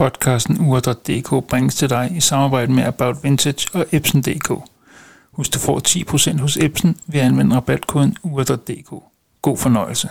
Podcasten Ur.dk bringes til dig i samarbejde med About Vintage og Epson.dk. Husk, du får 10% hos Epson ved at anvende rabatkoden Ur.dk. God fornøjelse.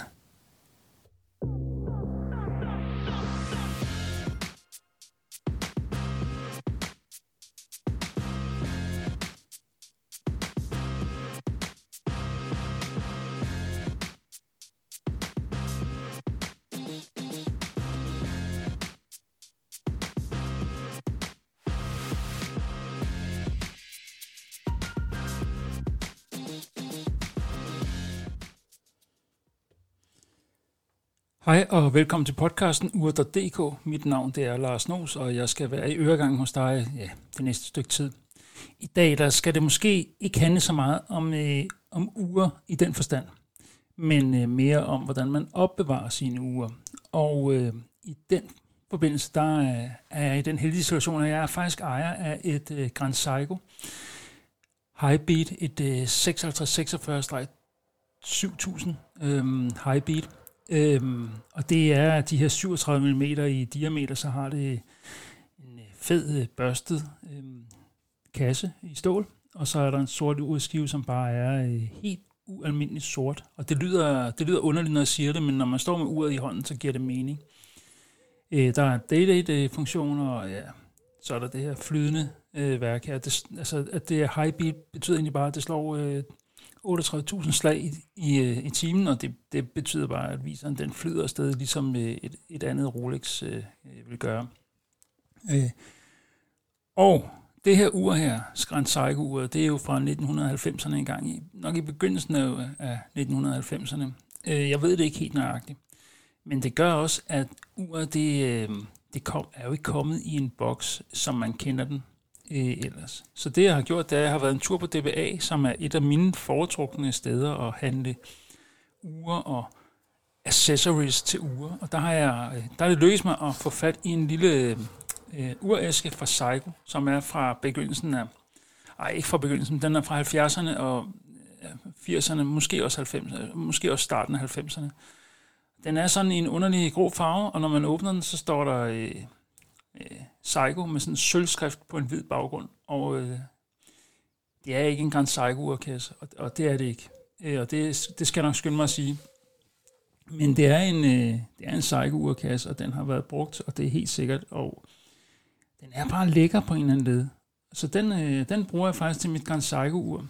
Hej og velkommen til podcasten Ur.dk. Mit navn det er Lars Nos, og jeg skal være i øregangen hos dig ja, det næste stykke tid. I dag der skal det måske ikke handle så meget om, øh, om uger i den forstand, men øh, mere om, hvordan man opbevarer sine uger. Og øh, i den forbindelse, der er, er jeg i den heldige situation, at jeg er faktisk ejer af et øh, Grand Seiko Highbeat, et øh, 56-46 7000 øh, Highbeat Øhm, og det er de her 37 mm i diameter, så har det en øh, fed øh, børstet øhm, kasse i stål, og så er der en sort urskive, som bare er øh, helt ualmindeligt sort. Og det lyder, det lyder underligt, når jeg siger det, men når man står med uret i hånden, så giver det mening. Øh, der er day-date-funktioner, og ja, så er der det her flydende øh, værk her. Det, altså, at det er high beat betyder egentlig bare, at det slår øh, 38.000 slag i, i, øh, i timen, og det, det betyder bare, at viseren den flyder afsted, ligesom øh, et, et andet Rolex øh, øh, vil gøre. Øh, og det her ur her, Grand Seiko-uret, det er jo fra 1990'erne engang, i, nok i begyndelsen af, af 1990'erne. Øh, jeg ved det ikke helt nøjagtigt. Men det gør også, at uret det, øh, det kom, er jo ikke kommet i en boks, som man kender den øh, ellers. Så det, jeg har gjort, det er, at jeg har været en tur på DBA, som er et af mine foretrukne steder at handle ure og accessories til ure. Og der, har jeg, øh, der er det lykkedes mig at få fat i en lille øh, uræske fra Seiko, som er fra begyndelsen af, ej ikke fra begyndelsen, den er fra 70'erne og 80'erne, måske også 90'erne, måske også starten af 90'erne. Den er sådan i en underlig grå farve, og når man åbner den, så står der øh, øh, Psycho med sådan en sølvskrift på en hvid baggrund. Og øh, det er ikke en Grand Psycho-urkasse, og, og det er det ikke. Øh, og det, det skal jeg nok skynde mig at sige. Men det er en, øh, det er en Psycho-urkasse, og den har været brugt, og det er helt sikkert. Og den er bare lækker på en eller anden led. Så den, øh, den bruger jeg faktisk til mit Grand Psycho-ur.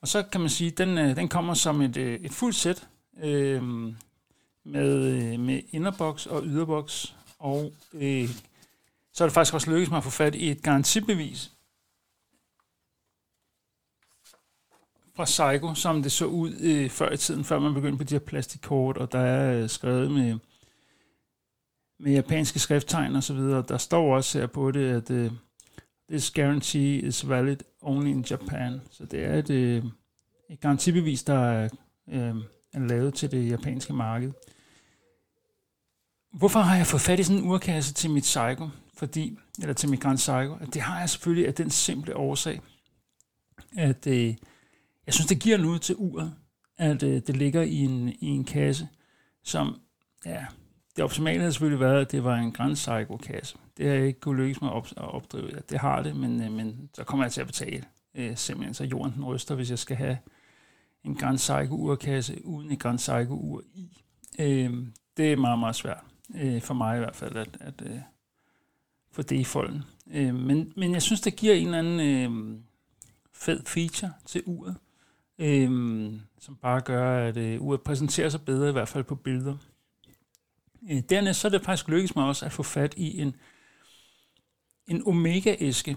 Og så kan man sige, at den, øh, den kommer som et, øh, et fuldt sæt øh, med, øh, med inderboks og yderboks og øh, så er det faktisk også lykkedes mig at få fat i et garantibevis fra Seiko, som det så ud øh, før i tiden, før man begyndte på de her plastikkort, og der er øh, skrevet med, med japanske skrifttegn og så videre. Der står også her på det, at øh, this guarantee is valid only in Japan. Så det er et, øh, et garantibevis, der er, øh, er lavet til det japanske marked. Hvorfor har jeg fået fat i sådan en urkasse til mit Seiko? Fordi, eller til Migrant Psycho, at det har jeg selvfølgelig af den simple årsag, at øh, jeg synes, det giver noget til uret, at øh, det ligger i en, i en kasse, som, ja, det optimale havde selvfølgelig været, at det var en Grand Psycho-kasse. Det har jeg ikke kunne lykkes med at, op, at opdrive. Ja, det har det, men, øh, men så kommer jeg til at betale øh, simpelthen, så jorden den ryster, hvis jeg skal have en Grand Psycho-urkasse uden en Grand Psycho-ur i. Øh, det er meget, meget svært, øh, for mig i hvert fald, at, at, øh, for det i folden. Øh, men, men jeg synes, det giver en eller anden øh, fed feature til uret, øh, som bare gør, at øh, uret præsenterer sig bedre, i hvert fald på billeder. Øh, dernæst så er det faktisk lykkedes mig også at få fat i en, en Omega-æske,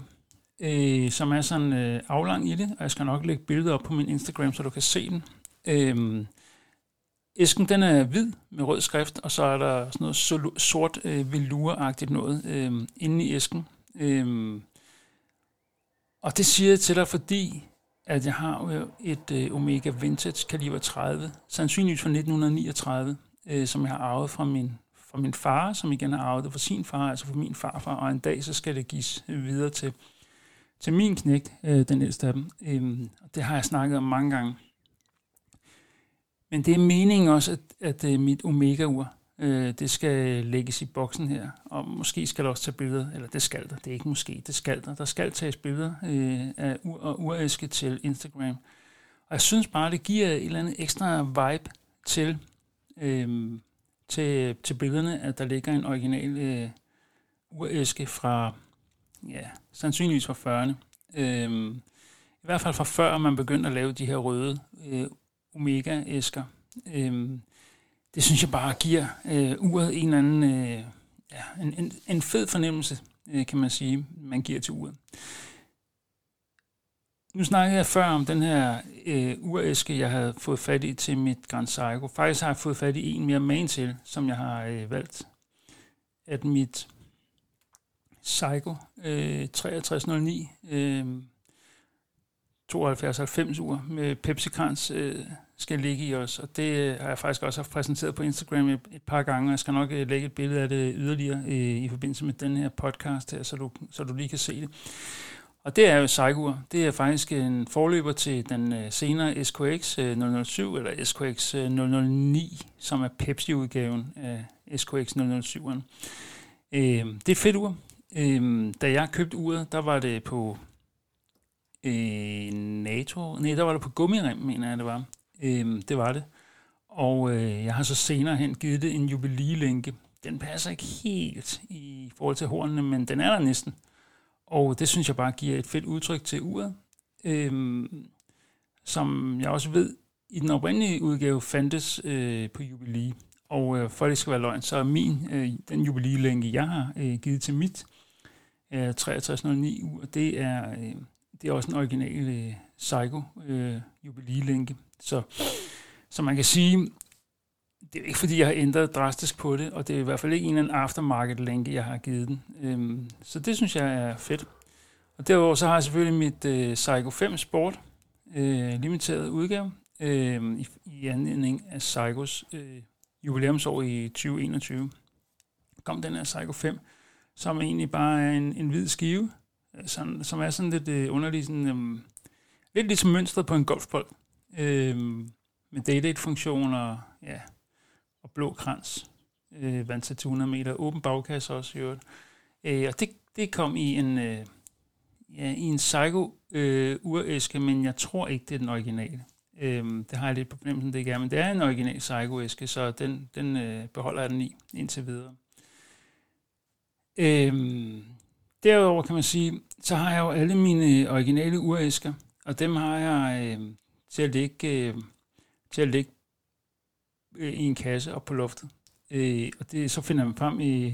øh, som er sådan øh, aflang i det, og jeg skal nok lægge billeder op på min Instagram, så du kan se den. Øh, Æsken den er hvid med rød skrift, og så er der sådan noget sort øh, veluragtigt noget øh, inde i æsken. Øh, og det siger jeg til dig, fordi at jeg har jo et øh, Omega Vintage kaliber 30, sandsynligvis fra 1939, øh, som jeg har arvet fra min, fra min far, som igen har arvet det fra sin far, altså fra min farfar, og en dag så skal det gives øh, videre til, til min knægt, øh, den ældste af dem. Øh, det har jeg snakket om mange gange. Men det er meningen også, at, at, at mit omega-ur Øh, det skal lægges i boksen her, og måske skal der også tage billeder, eller det skal der, det er ikke måske, det skal der. Der skal tages billeder øh, af ur og uræske til Instagram. Og jeg synes bare, det giver et eller andet ekstra vibe til, øh, til, til billederne, at der ligger en original øh, uræske fra, ja, sandsynligvis fra 40'erne. Øh, I hvert fald fra før man begyndte at lave de her røde øh, Omega-æsker. Øhm, det synes jeg bare giver øh, uret en eller anden, øh, ja, en, en, en fed fornemmelse, øh, kan man sige, man giver til uret. Nu snakkede jeg før om den her øh, uræske, jeg havde fået fat i til mit Grand Seiko. Faktisk har jeg fået fat i en mere main til, som jeg har øh, valgt. At mit Seiko øh, 6309 øh, 72-90 uger med Pepsi Cans øh, skal ligge i os, og det øh, har jeg faktisk også haft præsenteret på Instagram et, et par gange, og jeg skal nok øh, lægge et billede af det yderligere øh, i forbindelse med den her podcast her, så du, så du lige kan se det. Og det er jo Seigur. Det er faktisk en forløber til den øh, senere SKX øh, 007, eller SKX øh, 009, som er Pepsi-udgaven af SKX 007'eren. Øh, det er fedt ur. Øh, da jeg købte uret, der var det på øh, NATO. Nej, der var det på gummirem, mener jeg, det var. Øh, det var det. Og øh, jeg har så senere hen givet det en jubilæelænke. Den passer ikke helt i forhold til hornene, men den er der næsten. Og det synes jeg bare giver et fedt udtryk til uret. Øh, som jeg også ved, i den oprindelige udgave fandtes øh, på jubilæe. Og øh, for at det skal være løgn, så er min, øh, den jubilæelænke, jeg har øh, givet til mit, øh, 6309 ur, det er, øh, det er også en original øh, Psycho øh, jubilæelænke. Så, så man kan sige, det er ikke fordi, jeg har ændret drastisk på det, og det er i hvert fald ikke en eller anden aftermarket-lænke, jeg har givet den. Øhm, så det synes jeg er fedt. Og derudover så har jeg selvfølgelig mit øh, Psycho 5 Sport øh, limiteret udgave øh, i, i anledning af Psychos øh, jubilæumsår i 2021. Kom den her Psycho 5, som egentlig bare er en, en hvid skive, sådan, som er sådan lidt øh, underlig, sådan, øh, lidt ligesom mønstret på en golfbold. Øh, med day-date-funktion og, ja, og blå krans. Øh, vand til 200 meter. Åben bagkasse også i øvrigt. Øh, og det, det kom i en, øh, ja, i en Psycho øh, uræske, men jeg tror ikke, det er den originale. Øh, det har jeg lidt på fornemmelsen, det ikke er, men det er en original Psycho-æske, så den, den øh, beholder jeg den i indtil videre. Øh, derudover kan man sige, så har jeg jo alle mine originale uræsker, og dem har jeg øh, til at ligge, øh, til at ligge øh, i en kasse op på loftet. Øh, og det så finder man frem i,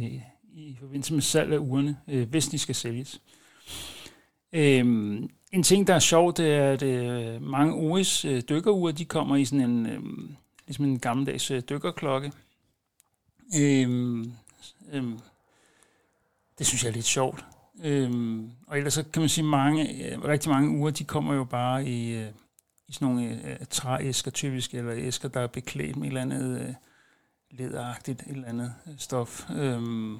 i forbindelse med salg af urene, øh, hvis de skal sælges. Øh, en ting, der er sjovt, det er, at øh, mange OS øh, dykkerure, de kommer i sådan en, øh, ligesom en gammeldags øh, dykkerklokke. Øh, øh, det synes jeg er lidt sjovt. Øhm, og ellers så kan man sige, mange, øh, rigtig mange uger, de kommer jo bare i, øh, i sådan nogle øh, trææsker typisk, eller æsker, der er beklædt med et eller andet øh, lederagtigt, et eller andet øh, stof. Øhm,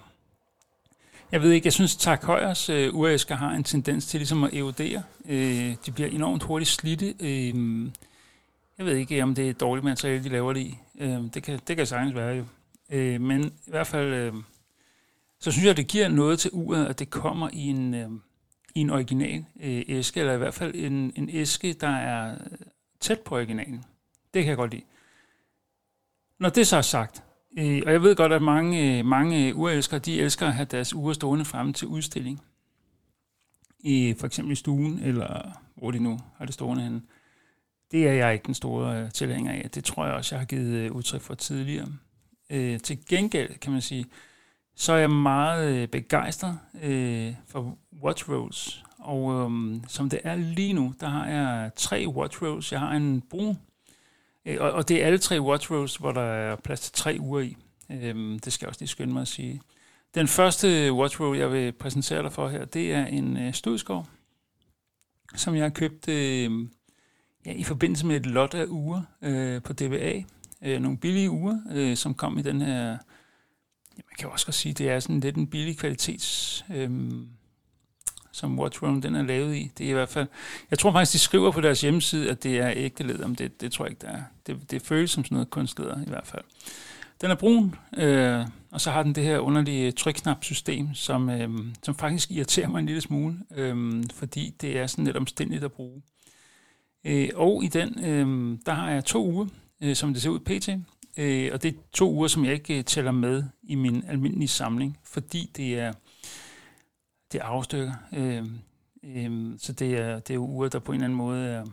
jeg ved ikke, jeg synes, Tak Højers øh, uræsker har en tendens til ligesom at erodere. Øh, de bliver enormt hurtigt slidte. Øh, jeg ved ikke, om det er dårligt materiale, de laver det i. Øh, det, kan, det kan sagtens være jo. Øh, men i hvert fald... Øh, så synes jeg, det giver noget til uret, at det kommer i en, øh, i en original øh, æske, eller i hvert fald en, en æske, der er øh, tæt på originalen. Det kan jeg godt lide. Når det så er sagt, øh, og jeg ved godt, at mange, øh, mange urelskere, de elsker at have deres ure stående frem til udstilling. I for eksempel i stuen, eller hvor de nu har det stående henne. Det er jeg ikke den store øh, tilhænger af. Det tror jeg også, jeg har givet øh, udtryk for tidligere. Øh, til gengæld kan man sige, så er jeg meget øh, begejstret øh, for watch rolls. Og øhm, som det er lige nu, der har jeg tre watch rolls. Jeg har en brun, øh, og, og det er alle tre watch rolls, hvor der er plads til tre uger i. Øhm, det skal jeg også lige skynde mig at sige. Den første watch roll, jeg vil præsentere dig for her, det er en øh, studskov, som jeg har købt øh, ja, i forbindelse med et lot af uger øh, på DBA. Øh, nogle billige uger, øh, som kom i den her man kan også godt sige, at det er sådan lidt en billig kvalitets, øhm, som Watchroom den er lavet i. Det er i hvert fald, jeg tror faktisk, de skriver på deres hjemmeside, at det er ægte læder, men det, det tror jeg ikke, det er. Det, det føles som sådan noget kunstleder i hvert fald. Den er brun, øh, og så har den det her underlige trykknapsystem, som, øh, som faktisk irriterer mig en lille smule, øh, fordi det er sådan lidt omstændigt at bruge. Øh, og i den, øh, der har jeg to uger, øh, som det ser ud pt. Øh, og det er to uger, som jeg ikke øh, tæller med i min almindelige samling, fordi det er, det er afstykker. Øh, øh, så det er, det er uger, der på en eller anden måde er,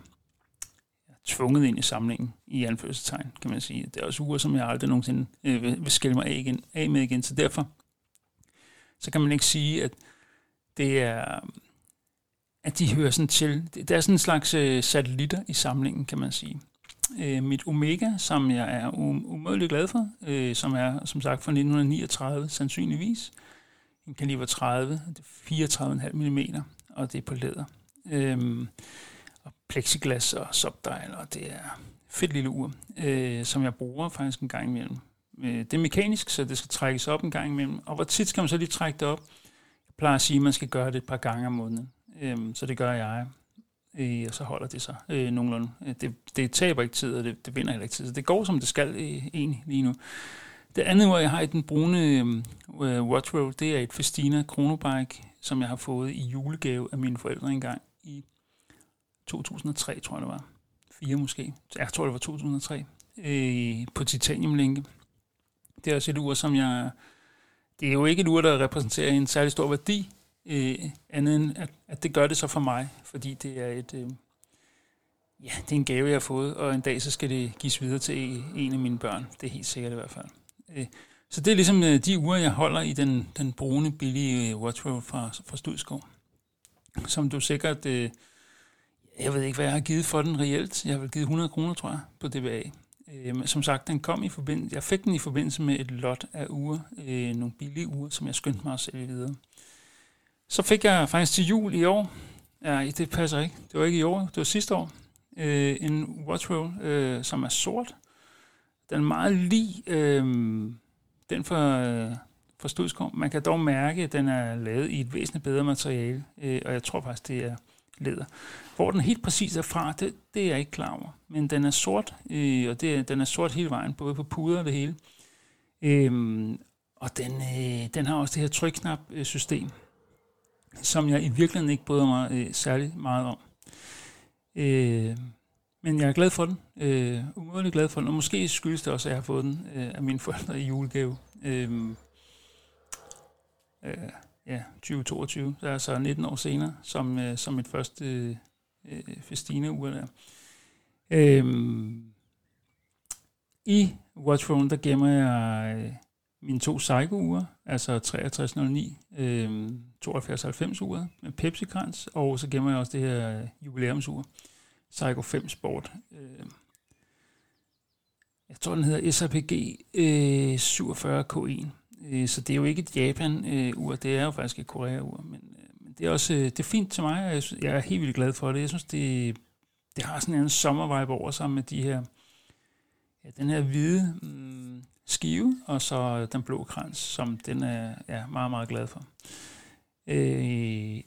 tvunget ind i samlingen, i anførselstegn, kan man sige. Det er også uger, som jeg aldrig nogensinde øh, vil, vil skille mig af, igen, af med igen. Så derfor så kan man ikke sige, at det er at de hører sådan til. Det er sådan en slags øh, satellitter i samlingen, kan man sige. Øh, mit Omega, som jeg er umådeligt umådelig glad for, øh, som er som sagt fra 1939 sandsynligvis, en kaliber 30, 34,5 mm, og det er på læder. Øh, og plexiglas og subdial, og det er fedt lille ur, øh, som jeg bruger faktisk en gang imellem. Øh, det er mekanisk, så det skal trækkes op en gang imellem. Og hvor tit skal man så lige trække det op? Jeg plejer at sige, at man skal gøre det et par gange om måneden. Øh, så det gør jeg. Øh, og så holder det sig øh, nogenlunde. Øh, det, det taber ikke tid, og det, det vinder heller ikke tid. Så det går, som det skal øh, egentlig lige nu. Det andet, hvor jeg har i den brune øh, øh Watch det er et Festina Chronobike, som jeg har fået i julegave af mine forældre engang i 2003, tror jeg det var. Fire måske. Jeg tror, det var 2003. Øh, på titaniumlænke. Det er også et ur, som jeg... Det er jo ikke et ur, der repræsenterer en særlig stor værdi, øh, andet end at, at det gør det så for mig, fordi det er et... Øh, ja, det er en gave, jeg har fået, og en dag så skal det gives videre til en af mine børn. Det er helt sikkert i hvert fald. Øh, så det er ligesom øh, de uger, jeg holder i den, den brune, billige øh, Watchrow fra, fra Studskov, som du sikkert... Øh, jeg ved ikke, hvad jeg har givet for den reelt. Jeg har vel givet 100 kroner, tror jeg, på DBA. Øh, som sagt, den kom i forbindelse, jeg fik den i forbindelse med et lot af uger, øh, nogle billige uger, som jeg skyndte mig at sælge videre. Så fik jeg faktisk til jul i år, ja, det passer ikke, det var ikke i år, det var sidste år, øh, en watch roll, øh, som er sort. Den er meget lig øh, den for, øh, fra Studskov. Man kan dog mærke, at den er lavet i et væsentligt bedre materiale, øh, og jeg tror faktisk, det er læder. Hvor den helt præcis er fra, det, det er jeg ikke klar over. Men den er sort, øh, og det, den er sort hele vejen, både på puder og det hele. Øhm, og den, øh, den har også det her trykknap-system, øh, som jeg i virkeligheden ikke bryder mig øh, særlig meget om. Øh, men jeg er glad for den. Øh, umådelig glad for den. Og måske skyldes det også, at jeg har fået den øh, af mine forældre i julegave. Øh, øh, ja, 2022, der er så 19 år senere, som, øh, som mit første øh, Festina-ur der. Øhm, I Watchphone, der gemmer jeg øh, mine to Psycho-ure, altså 6309, øh, 7290-uret med Pepsi-krans, og så gemmer jeg også det her jubilæumsur, Psycho 5 Sport. Øh, jeg tror, den hedder SRPG øh, 47K1. Øh, så det er jo ikke et Japan-ur, det er jo faktisk et Korea-ur, men, øh, men det er også øh, det er fint til mig, og jeg, synes, jeg er helt vildt glad for det. Jeg synes, det, det har sådan en sommervibe over sig med de her, ja, den her hvide mm, skive, og så den blå krans, som den er ja, meget, meget glad for. Øh,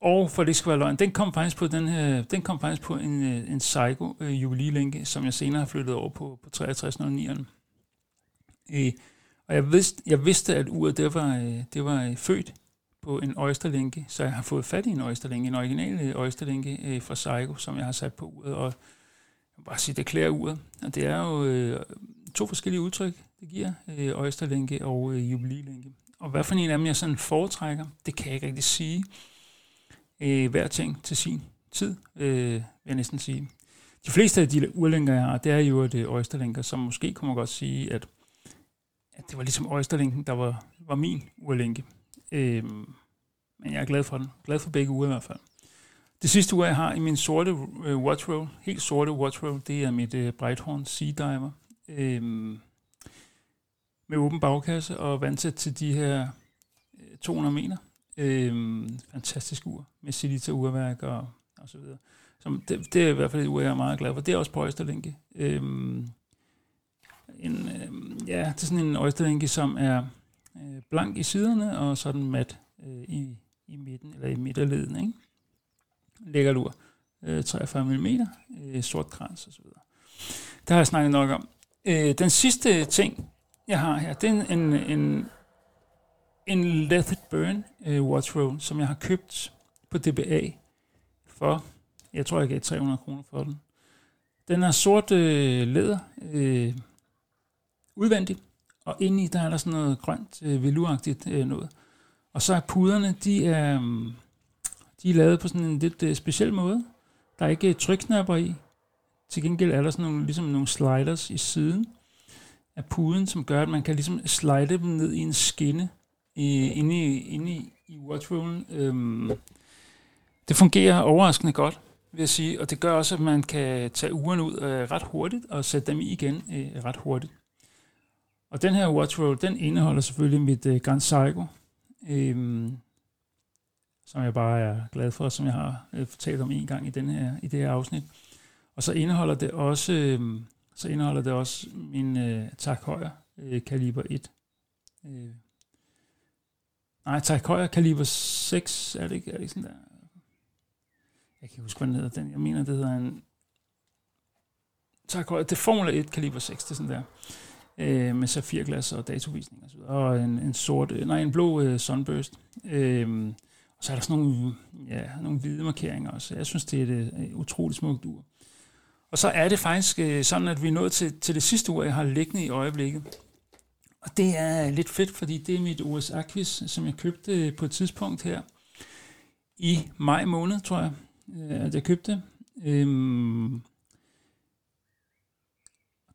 og for det skal være løgn, den kom faktisk på, den her, den kom faktisk på en, øh, en Psycho øh, jubililænke, som jeg senere har flyttet over på, på 6309'eren. Øh, og jeg vidste, jeg vidste at uret det var, øh, det var øh, født på en østerlænke, så jeg har fået fat i en østerlænke, en original øh, øh fra Psycho, som jeg har sat på uret, og jeg vil bare sige, det klæder uret. Og det er jo øh, to forskellige udtryk, det giver, øh, østerlænke og øh, jubililænke. Og hvad for en af dem jeg sådan foretrækker, det kan jeg ikke rigtig sige. Øh, hver ting til sin tid, øh, vil jeg næsten sige. De fleste af de urlænker, jeg har, det er jo det østerlænker, øh, som måske kunne man godt sige, at at det var ligesom Østerlinken, der var, var min urlænke. Øh, men jeg er glad for den. Glad for begge uger i hvert fald. Det sidste ur, jeg har i min sorte øh, watch roll, helt sorte watch roll, det er mit øh, Breithorn Sea Diver. Øhm, med åben bagkasse og vandsæt til de her øh, 200 meter. Øh, fantastisk ur med silita urværk og, og så videre. Som, det, det, er i hvert fald et ur, jeg er meget glad for. Det er også på Østerlinke. Øh, en, øh, ja, det er sådan en øjsterlænke, som er øh, blank i siderne, og sådan mat øh, i, i midten, eller i midterleden, ikke? Lækker lur. Øh, 43 mm, øh, sort krans og så videre. Der har jeg snakket nok om. Øh, den sidste ting, jeg har her, det er en, en, en Lethed Burn øh, Watch Roll, som jeg har købt på DBA for, jeg tror, jeg gav 300 kroner for den. Den er sort øh, læder, øh, udvendigt, og indeni der er der sådan noget grønt, øh, veluragtigt øh, noget. Og så er puderne, de er, øh, de er lavet på sådan en lidt øh, speciel måde. Der er ikke øh, trykknapper i. Til gengæld er der sådan nogle, ligesom nogle sliders i siden af puden, som gør, at man kan ligesom slide dem ned i en skinne i, inde, i, inde i, i watchrollen. Øhm, det fungerer overraskende godt, vil jeg sige, og det gør også, at man kan tage ugerne ud øh, ret hurtigt og sætte dem i igen øh, ret hurtigt. Og den her watch roll, den indeholder selvfølgelig mit øh, Grand Psycho, øh, som jeg bare er glad for, som jeg har øh, fortalt om en gang i, den her, i det her afsnit. Og så indeholder det også, øh, så indeholder det også min øh, Tak Højer øh, kaliber 1. Øh, nej, Tak Højer kaliber 6, er det ikke, er det ikke sådan der? Jeg kan ikke huske, hvad den hedder. Den, jeg mener, det hedder en Tak Højer, det er Formula 1 kaliber 6, det er sådan der øh, med safirglas og datovisning og så videre, og en, en sort, øh, nej, en blå øh, sunburst. Øh, og så er der sådan nogle, ja, nogle hvide markeringer også. Jeg synes, det er et, et utroligt smukt ur. Og så er det faktisk øh, sådan, at vi er nået til, til det sidste ur, jeg har liggende i øjeblikket. Og det er lidt fedt, fordi det er mit USA-quiz, som jeg købte øh, på et tidspunkt her i maj måned, tror jeg, øh, at jeg købte. Øhm,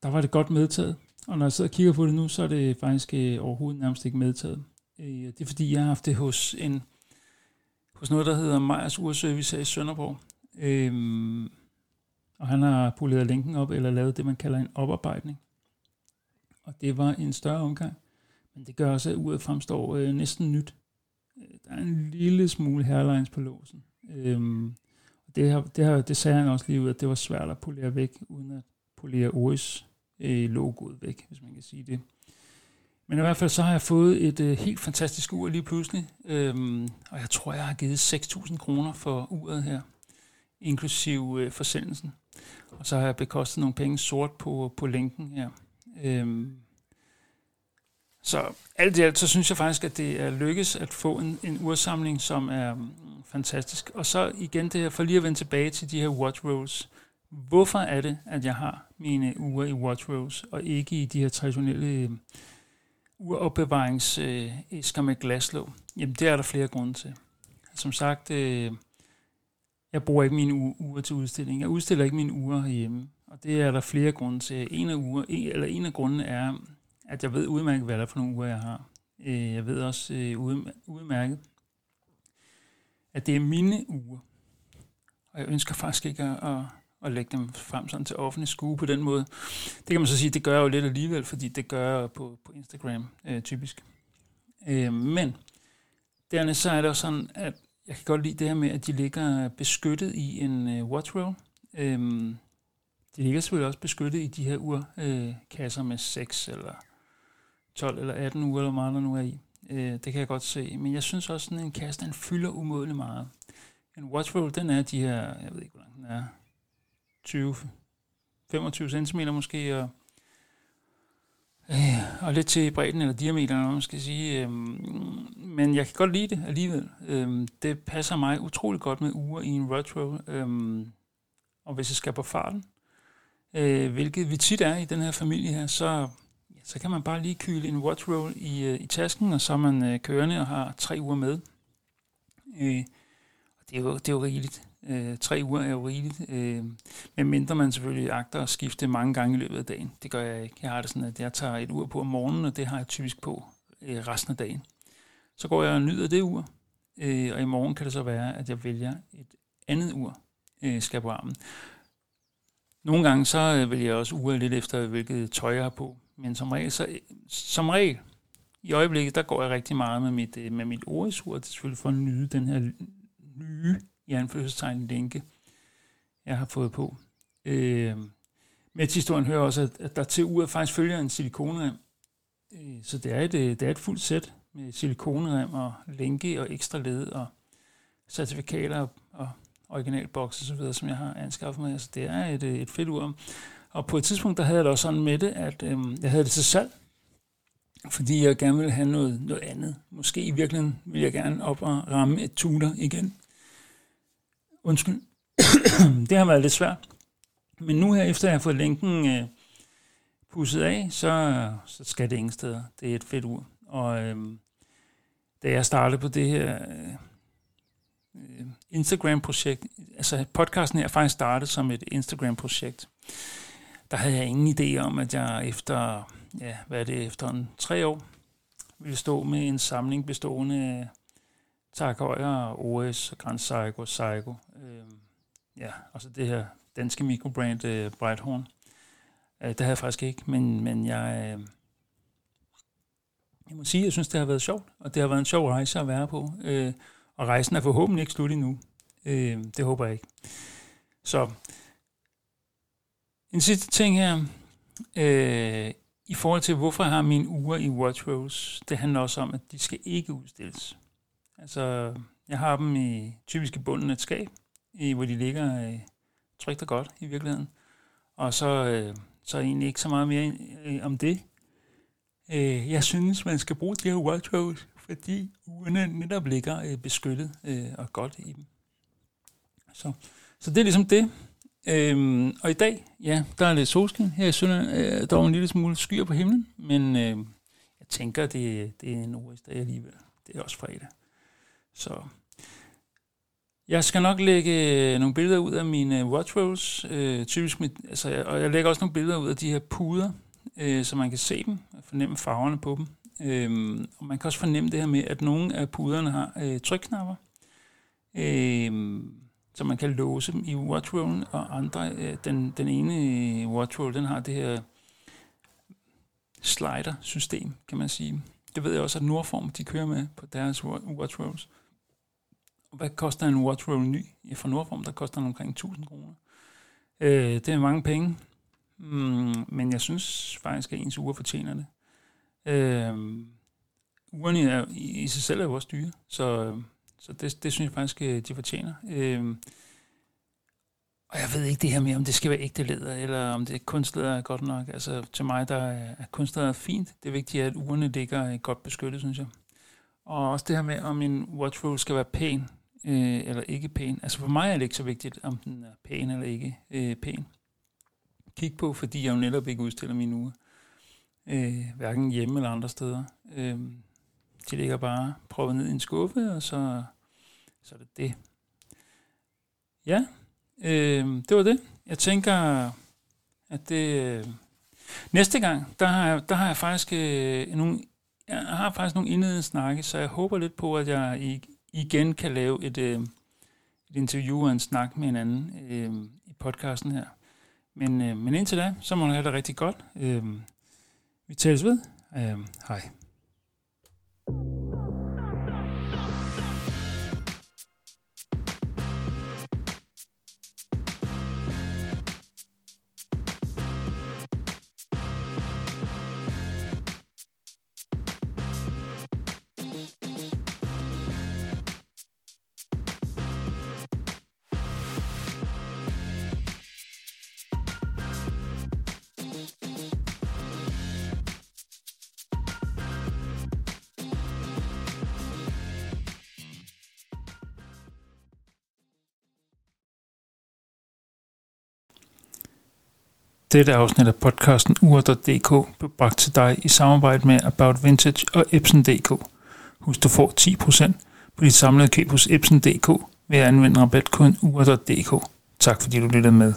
der var det godt medtaget. Og når jeg sidder og kigger på det nu, så er det faktisk øh, overhovedet nærmest ikke medtaget. Øh, det er fordi, jeg har haft det hos, en, hos noget, der hedder Meyers Urservice her i Sønderborg. Øhm, og han har poleret linken op, eller lavet det, man kalder en oparbejdning. Og det var en større omgang. Men det gør også, at uret fremstår øh, næsten nyt. Øh, der er en lille smule hairlines på låsen. Øhm, det, har, det, har, det sagde han også lige ud, at det var svært at polere væk, uden at polere Oris øh, logoet væk, hvis man kan sige det. Men i hvert fald så har jeg fået et øh, helt fantastisk ur lige pludselig, øhm, og jeg tror, jeg har givet 6.000 kroner for uret her, inklusiv øh, forsendelsen. Og så har jeg bekostet nogle penge sort på, på linken her. Øhm, så alt i alt, så synes jeg faktisk, at det er lykkes at få en, en ursamling, som er mm, fantastisk. Og så igen det her, for lige at vende tilbage til de her watch rolls. Hvorfor er det, at jeg har mine uger i Watch rolls, og ikke i de her traditionelle øhm, øh, uropbevaringsæsker med glaslåg? Jamen, det er der flere grunde til. Som sagt, øh, jeg bruger ikke mine uger til udstilling. Jeg udstiller ikke mine uger hjemme, og det er der flere grunde til. En af, uger, eller en af grundene er, at jeg ved udmærket, hvad der er for nogle uger, jeg har. Øh, jeg ved også øh, udmærket, at det er mine uger. Og jeg ønsker faktisk ikke at, at lægge dem frem sådan til offentlig skue på den måde. Det kan man så sige, det gør jeg jo lidt alligevel, fordi det gør jeg på, på Instagram øh, typisk. Øh, men dernæst så er det jo sådan, at jeg kan godt lide det her med, at de ligger beskyttet i en øh, watchroll. Øhm, de ligger selvfølgelig også beskyttet i de her urkasser øh, med 6 eller 12 eller 18 uger, eller hvor meget der nu er i. Øh, det kan jeg godt se. Men jeg synes også, at sådan en kasse, den fylder umådeligt meget. En watchroll, den er de her, jeg ved ikke, hvor lang den er, 20, 25 cm måske, og, øh, og lidt til bredden eller diameteren, om man skal sige. Øh, men jeg kan godt lide det alligevel. Øh, det passer mig utrolig godt med uger i en retro. Øh, og hvis jeg skal på farten, øh, hvilket vi tit er i den her familie her, så, så kan man bare lige kyle en watch roll i, øh, i tasken, og så er man øh, kørende og har tre uger med. Øh, og det er jo, det er jo rigeligt. Øh, tre uger er jo rigeligt, øh, men mindre man selvfølgelig agter at skifte mange gange i løbet af dagen. Det gør jeg ikke. Jeg har det sådan, at jeg tager et ur på om morgenen, og det har jeg typisk på øh, resten af dagen. Så går jeg og nyder det ur, øh, og i morgen kan det så være, at jeg vælger et andet ur, øh, skal på armen. Nogle gange så øh, vil jeg også ure lidt efter, hvilket tøj jeg har på, men som regel, så, som regel i øjeblikket, der går jeg rigtig meget med mit, øh, med mit ordesur. Det er selvfølgelig for at nyde den her nye i anførselstegn lænke, jeg har fået på. Øh, med til historien hører også, at, at der til uret faktisk følger en silikonrem. Øh, så det er, et, øh, det er et fuldt sæt med silikonrem og lænke og ekstra led og certifikater og originalboks og så videre, som jeg har anskaffet mig. Altså, det er et, øh, et fedt ur. Og på et tidspunkt, der havde jeg det også sådan med det, at øh, jeg havde det til salg. fordi jeg gerne vil have noget, noget andet. Måske i virkeligheden vil jeg gerne op og ramme et Tudor igen. Undskyld. det har været lidt svært. Men nu her, efter jeg har fået lænken øh, pusset af, så, så skal det ingen steder. Det er et fedt ur. Og øh, da jeg startede på det her øh, Instagram-projekt, altså podcasten her faktisk startede som et Instagram-projekt, der havde jeg ingen idé om, at jeg efter, ja, hvad er det, efter en tre år, ville stå med en samling bestående af Tak Højer, OS, Grand Psycho, Psycho, ja, og så det her danske mikrobrand øh, Brighthorn. Øh, det havde jeg faktisk ikke, men, men jeg, øh, jeg må sige, at jeg synes, det har været sjovt, og det har været en sjov rejse at være på. Øh, og rejsen er forhåbentlig ikke slut endnu. Øh, det håber jeg ikke. Så en sidste ting her. Øh, I forhold til, hvorfor jeg har mine uger i Watch Rose, det handler også om, at de skal ikke udstilles. Altså, jeg har dem i typisk i bunden af et skab, i, hvor de ligger øh, trygt og godt i virkeligheden. Og så, øh, så er egentlig ikke så meget mere øh, om det. Øh, jeg synes, man skal bruge de her wardrobes, fordi ugerne netop ligger øh, beskyttet øh, og godt i dem. Så, så det er ligesom det. Øhm, og i dag, ja, der er lidt solskin. Her i Sønderland øh, der er en lille smule skyer på himlen, men øh, jeg tænker, det, det er en OS-dag alligevel. Det er også fredag. Så jeg skal nok lægge øh, nogle billeder ud af mine øh, watch rolls, øh, typisk med, altså, og jeg lægger også nogle billeder ud af de her puder, øh, så man kan se dem og fornemme farverne på dem. Øh, og man kan også fornemme det her med, at nogle af puderne har øh, trykknapper, øh, så man kan låse dem i watch rollen, og andre, øh, den, den ene øh, watch roll, den har det her slider-system, kan man sige. Det ved jeg også, at Nordform, de kører med på deres watch rolls. Hvad koster en watch roll ny? Ja, fra Nordform, der koster den omkring 1000 kroner. Øh, det er mange penge, mm, men jeg synes faktisk, at ens uger fortjener det. Øh, ugerne er, i, i sig selv er jo også dyre, så, så det, det synes jeg faktisk, øh, de fortjener. Øh, og jeg ved ikke det her med, om det skal være ægte læder, eller om det kunstlæder er godt nok. Altså til mig, der er, er kunstlæder fint. Det vigtige er at ugerne ligger øh, godt beskyttet, synes jeg. Og også det her med, om en watch roll skal være pæn øh, eller ikke pæn. Altså for mig er det ikke så vigtigt, om den er pæn eller ikke øh, pæn. Kig på, fordi jeg jo netop ikke udstiller mine uger. Øh, hverken hjemme eller andre steder. Øh, de ligger bare prøvet ned i en skuffe, og så, så er det det. Ja, øh, det var det. Jeg tænker, at det... Øh, næste gang, der har jeg, der har jeg faktisk øh, nogle jeg har faktisk nogle indledende snakke, så jeg håber lidt på, at jeg i igen kan lave et, øh, et interview og en snak med en anden øh, i podcasten her. Men, øh, men indtil da, så må du have det rigtig godt. Øh, vi tales ved. Øh, hej. Dette afsnit af podcasten ur.dk blev bragt til dig i samarbejde med About Vintage og Epson.dk. Husk, du får 10% på dit samlede køb hos Epson.dk ved at anvende rabatkoden ur.dk. Tak fordi du lyttede med.